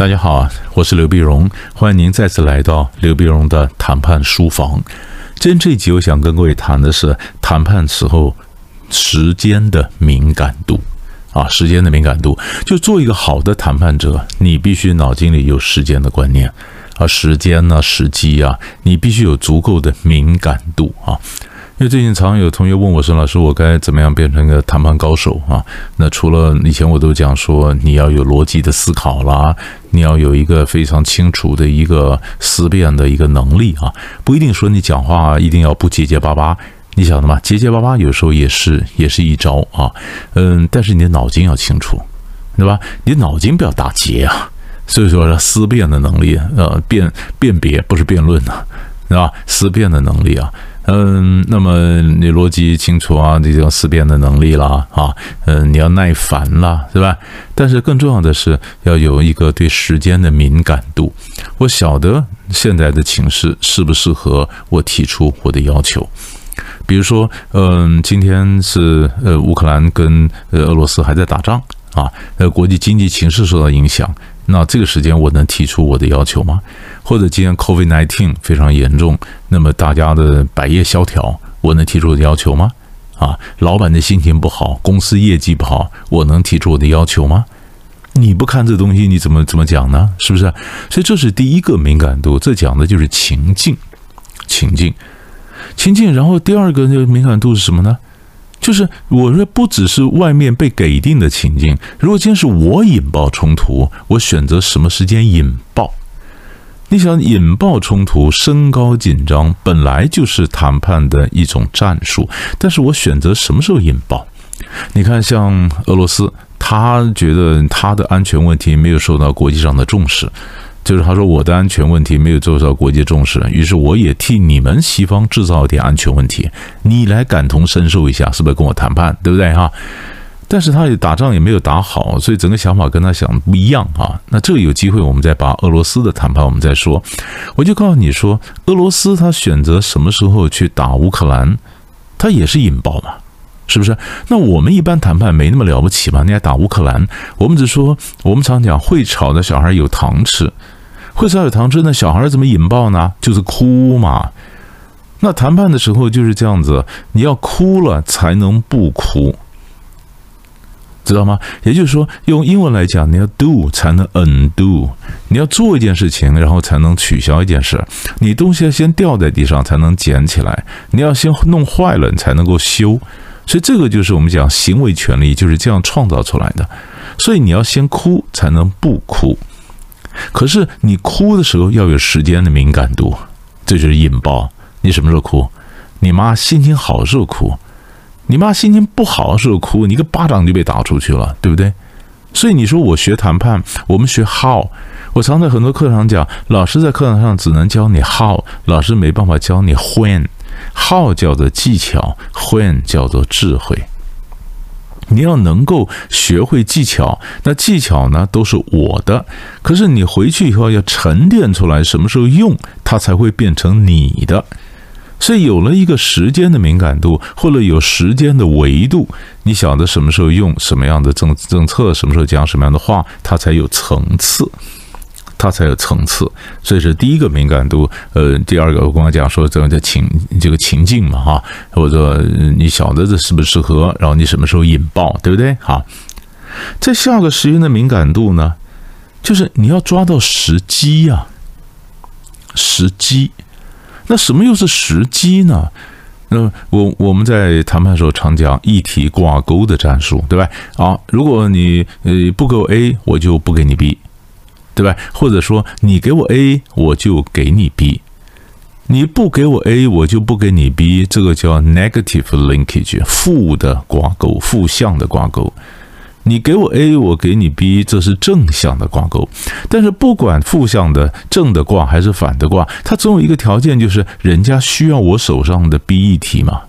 大家好，我是刘碧荣，欢迎您再次来到刘碧荣的谈判书房。今天这一集，我想跟各位谈的是谈判时候时间的敏感度啊，时间的敏感度。就做一个好的谈判者，你必须脑筋里有时间的观念啊，时间呢，时机啊，你必须有足够的敏感度啊。因为最近常常有同学问我说：“老师，我该怎么样变成一个谈判高手啊？”那除了以前我都讲说，你要有逻辑的思考啦，你要有一个非常清楚的一个思辨的一个能力啊，不一定说你讲话一定要不结结巴巴，你晓得吗？结结巴巴有时候也是也是一招啊，嗯，但是你的脑筋要清楚，对吧？你脑筋不要打结啊，所以说思辨的能力，呃，辨辨别不是辩论呐，是吧？思辨的能力啊。嗯，那么你逻辑清楚啊，这种思辨的能力啦，啊，嗯，你要耐烦啦，是吧？但是更重要的是要有一个对时间的敏感度。我晓得现在的情势适不适合我提出我的要求。比如说，嗯，今天是呃乌克兰跟呃俄罗斯还在打仗啊，呃，国际经济形势受到影响。那这个时间我能提出我的要求吗？或者今天 COVID nineteen 非常严重，那么大家的百业萧条，我能提出我的要求吗？啊，老板的心情不好，公司业绩不好，我能提出我的要求吗？你不看这东西，你怎么怎么讲呢？是不是？所以这是第一个敏感度，这讲的就是情境，情境，情境。然后第二个那个敏感度是什么呢？就是我说不只是外面被给定的情境，如果今天是我引爆冲突，我选择什么时间引爆？你想引爆冲突、升高紧张，本来就是谈判的一种战术，但是我选择什么时候引爆？你看，像俄罗斯，他觉得他的安全问题没有受到国际上的重视。就是他说我的安全问题没有受到国际重视，于是我也替你们西方制造一点安全问题，你来感同身受一下，是不是跟我谈判，对不对哈？但是他也打仗也没有打好，所以整个想法跟他想的不一样啊。那这个有机会我们再把俄罗斯的谈判我们再说。我就告诉你说，俄罗斯他选择什么时候去打乌克兰，他也是引爆嘛。是不是？那我们一般谈判没那么了不起嘛？你还打乌克兰？我们只说，我们常讲会吵的小孩有糖吃，会吵有糖吃，那小孩怎么引爆呢？就是哭嘛。那谈判的时候就是这样子，你要哭了才能不哭，知道吗？也就是说，用英文来讲，你要 do 才能 undo，你要做一件事情，然后才能取消一件事。你东西要先掉在地上才能捡起来，你要先弄坏了，你才能够修。所以这个就是我们讲行为权利就是这样创造出来的。所以你要先哭才能不哭，可是你哭的时候要有时间的敏感度，这就是引爆。你什么时候哭？你妈心情好的时候哭，你妈心情不好的时候哭，你一个巴掌就被打出去了，对不对？所以你说我学谈判，我们学 how，我常在很多课上讲，老师在课堂上只能教你 how，老师没办法教你 when。号叫做技巧，when 叫做智慧。你要能够学会技巧，那技巧呢都是我的。可是你回去以后要沉淀出来，什么时候用它才会变成你的。所以有了一个时间的敏感度，或者有时间的维度，你晓得什么时候用什么样的政政策，什么时候讲什么样的话，它才有层次。它才有层次，所以是第一个敏感度。呃，第二个我刚刚讲说这个叫情这个情境嘛，哈，或者说你晓得这适不适合，然后你什么时候引爆，对不对？好，在下个时间的敏感度呢，就是你要抓到时机呀，时机。那什么又是时机呢？那我我们在谈判时候常讲议题挂钩的战术，对吧？啊，如果你呃不给我 A，我就不给你 B。对吧？或者说，你给我 A，我就给你 B；你不给我 A，我就不给你 B。这个叫 negative linkage，负的挂钩，负向的挂钩。你给我 A，我给你 B，这是正向的挂钩。但是不管负向的、正的挂还是反的挂，它总有一个条件，就是人家需要我手上的 B 一题嘛。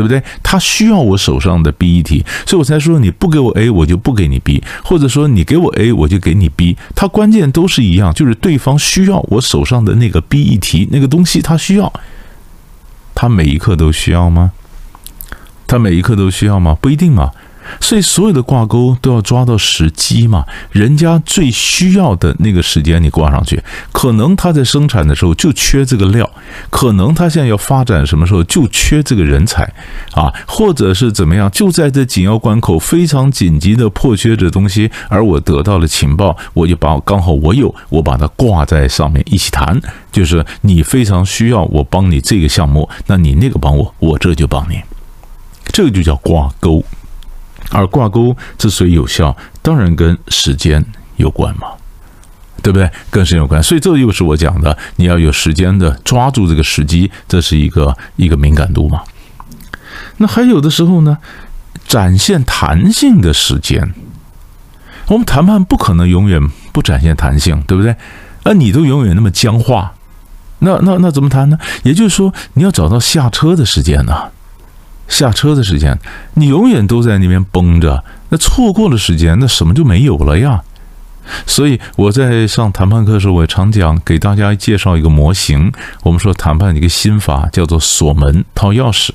对不对？他需要我手上的 B 一题，所以我才说你不给我 A，我就不给你 B，或者说你给我 A，我就给你 B。它关键都是一样，就是对方需要我手上的那个 B 一题那个东西，他需要。他每一刻都需要吗？他每一刻都需要吗？不一定嘛。所以所有的挂钩都要抓到时机嘛，人家最需要的那个时间你挂上去，可能他在生产的时候就缺这个料，可能他现在要发展什么时候就缺这个人才啊，或者是怎么样，就在这紧要关口非常紧急的迫缺这东西，而我得到了情报，我就把刚好我有，我把它挂在上面一起谈，就是你非常需要我帮你这个项目，那你那个帮我，我这就帮你，这个就叫挂钩。而挂钩之所以有效，当然跟时间有关嘛，对不对？跟时间有关，所以这又是我讲的，你要有时间的抓住这个时机，这是一个一个敏感度嘛。那还有的时候呢，展现弹性的时间，我们谈判不可能永远不展现弹性，对不对？而你都永远那么僵化，那那那怎么谈呢？也就是说，你要找到下车的时间呢。下车的时间，你永远都在那边绷着，那错过了时间，那什么就没有了呀。所以我在上谈判课的时候，我常讲给大家介绍一个模型。我们说谈判一个心法叫做锁门掏钥匙。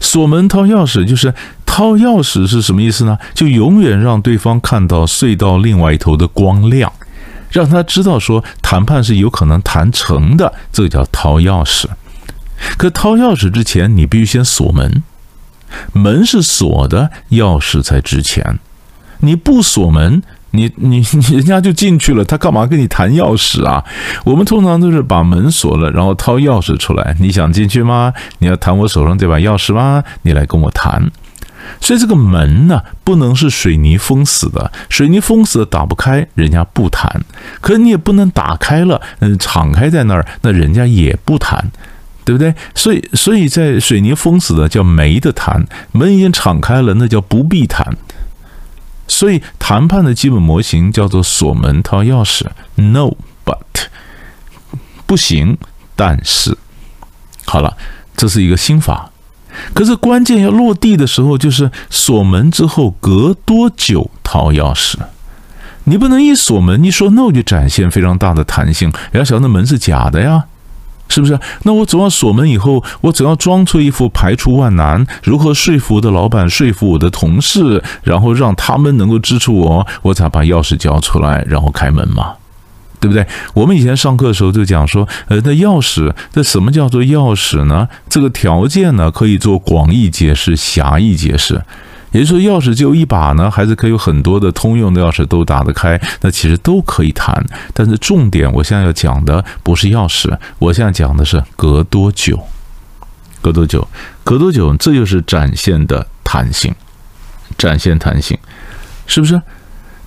锁门掏钥匙就是掏钥匙是什么意思呢？就永远让对方看到隧道另外一头的光亮，让他知道说谈判是有可能谈成的，这叫掏钥匙。可掏钥匙之前，你必须先锁门，门是锁的，钥匙才值钱。你不锁门，你你人家就进去了，他干嘛跟你谈钥匙啊？我们通常都是把门锁了，然后掏钥匙出来。你想进去吗？你要谈我手上这把钥匙吗？你来跟我谈。所以这个门呢，不能是水泥封死的，水泥封死的打不开，人家不谈。可你也不能打开了，嗯，敞开在那儿，那人家也不谈。对不对？所以，所以在水泥封死的叫没得谈，门已经敞开了，那叫不必谈。所以谈判的基本模型叫做锁门掏钥匙，no but，不行，但是，好了，这是一个心法。可是关键要落地的时候，就是锁门之后隔多久掏钥匙？你不能一锁门，你说 no 就展现非常大的弹性，人家晓得门是假的呀。是不是？那我总要锁门以后，我总要装出一副排除万难，如何说服的老板，说服我的同事，然后让他们能够支持我，我才把钥匙交出来，然后开门嘛，对不对？我们以前上课的时候就讲说，呃，那钥匙，这什么叫做钥匙呢？这个条件呢，可以做广义解释、狭义解释。也就是说，钥匙只有一把呢，还是可以有很多的通用的钥匙都打得开？那其实都可以谈。但是重点，我现在要讲的不是钥匙，我现在讲的是隔多久，隔多久，隔多久，这就是展现的弹性，展现弹性，是不是？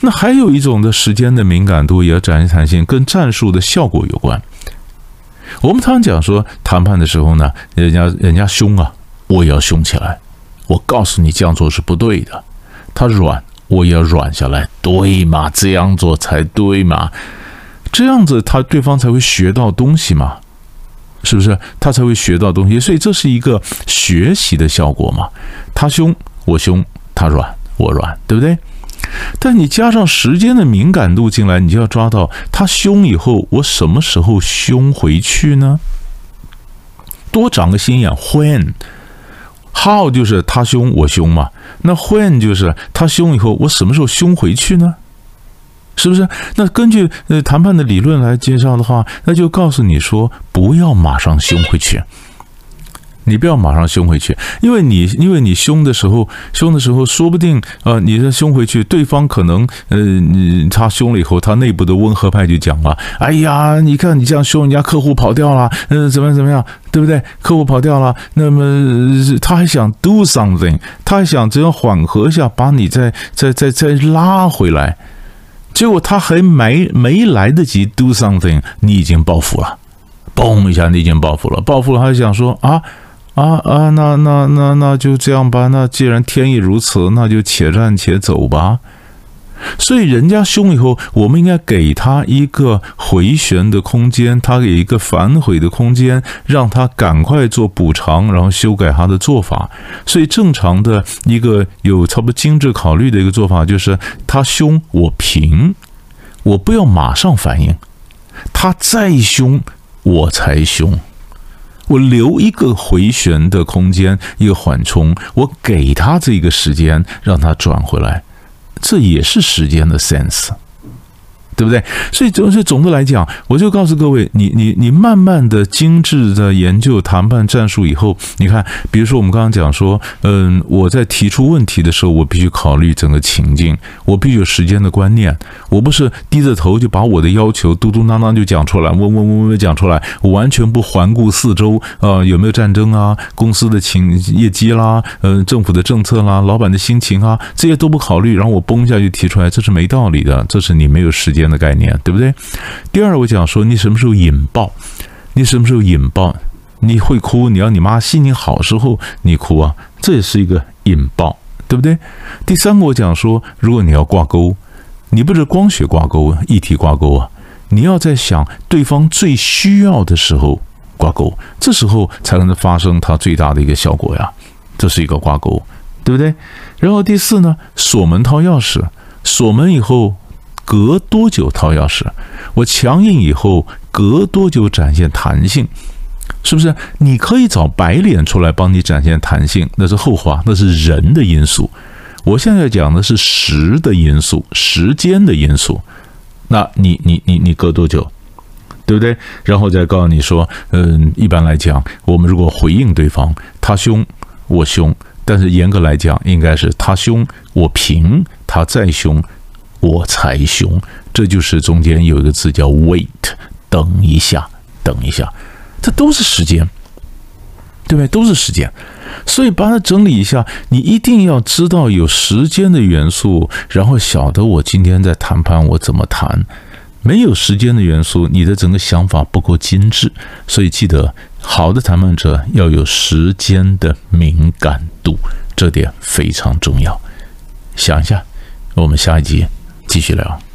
那还有一种的时间的敏感度也要展现弹性，跟战术的效果有关。我们常讲说，谈判的时候呢，人家人家凶啊，我也要凶起来。我告诉你，这样做是不对的。他软，我也要软下来，对嘛？这样做才对嘛？这样子，他对方才会学到东西嘛？是不是？他才会学到东西。所以这是一个学习的效果嘛？他凶，我凶；他软，我软，对不对？但你加上时间的敏感度进来，你就要抓到他凶以后，我什么时候凶回去呢？多长个心眼混。How 就是他凶我凶嘛，那 When 就是他凶以后我什么时候凶回去呢？是不是？那根据呃谈判的理论来介绍的话，那就告诉你说不要马上凶回去。你不要马上凶回去，因为你因为你凶的时候，凶的时候，说不定呃，你的凶回去，对方可能呃，你他凶了以后，他内部的温和派就讲了，哎呀，你看你这样凶，人家客户跑掉了，嗯，怎么样怎么样，对不对？客户跑掉了，那么他还想 do something，他还想这样缓和一下，把你再再再再拉回来，结果他还没没来得及 do something，你已经报复了，嘣一下，你已经报复了，报复了，他就想说啊。啊啊，那那那那就这样吧。那既然天意如此，那就且战且走吧。所以人家凶以后，我们应该给他一个回旋的空间，他给一个反悔的空间，让他赶快做补偿，然后修改他的做法。所以正常的一个有差不多精致考虑的一个做法，就是他凶我平，我不要马上反应，他再凶我才凶。我留一个回旋的空间，一个缓冲，我给他这个时间，让他转回来，这也是时间的 sense。对不对？所以总是总的来讲，我就告诉各位，你你你慢慢的精致的研究谈判战术以后，你看，比如说我们刚刚讲说，嗯，我在提出问题的时候，我必须考虑整个情境，我必须有时间的观念，我不是低着头就把我的要求嘟嘟囔囔就讲出来，嗡嗡嗡嗡讲出来，我完全不环顾四周，啊，有没有战争啊，公司的情业绩啦，嗯，政府的政策啦，老板的心情啊，这些都不考虑，然后我嘣一下就提出来，这是没道理的，这是你没有时间。的概念对不对？第二，我讲说你什么时候引爆，你什么时候引爆，你会哭，你要你妈心情好时候你哭啊，这也是一个引爆，对不对？第三个，我讲说，如果你要挂钩，你不是光学挂钩，议题挂钩啊，你要在想对方最需要的时候挂钩，这时候才能发生它最大的一个效果呀，这是一个挂钩，对不对？然后第四呢，锁门掏钥匙，锁门以后。隔多久掏钥匙？我强硬以后，隔多久展现弹性？是不是？你可以找白脸出来帮你展现弹性，那是后话，那是人的因素。我现在讲的是时的因素，时间的因素。那你你你你隔多久？对不对？然后再告诉你说，嗯，一般来讲，我们如果回应对方，他凶我凶，但是严格来讲，应该是他凶我平，他再凶。我才凶，这就是中间有一个字叫 “wait”，等一下，等一下，这都是时间，对不对？都是时间，所以把它整理一下，你一定要知道有时间的元素，然后晓得我今天在谈判我怎么谈。没有时间的元素，你的整个想法不够精致。所以记得，好的谈判者要有时间的敏感度，这点非常重要。想一下，我们下一集。继续聊。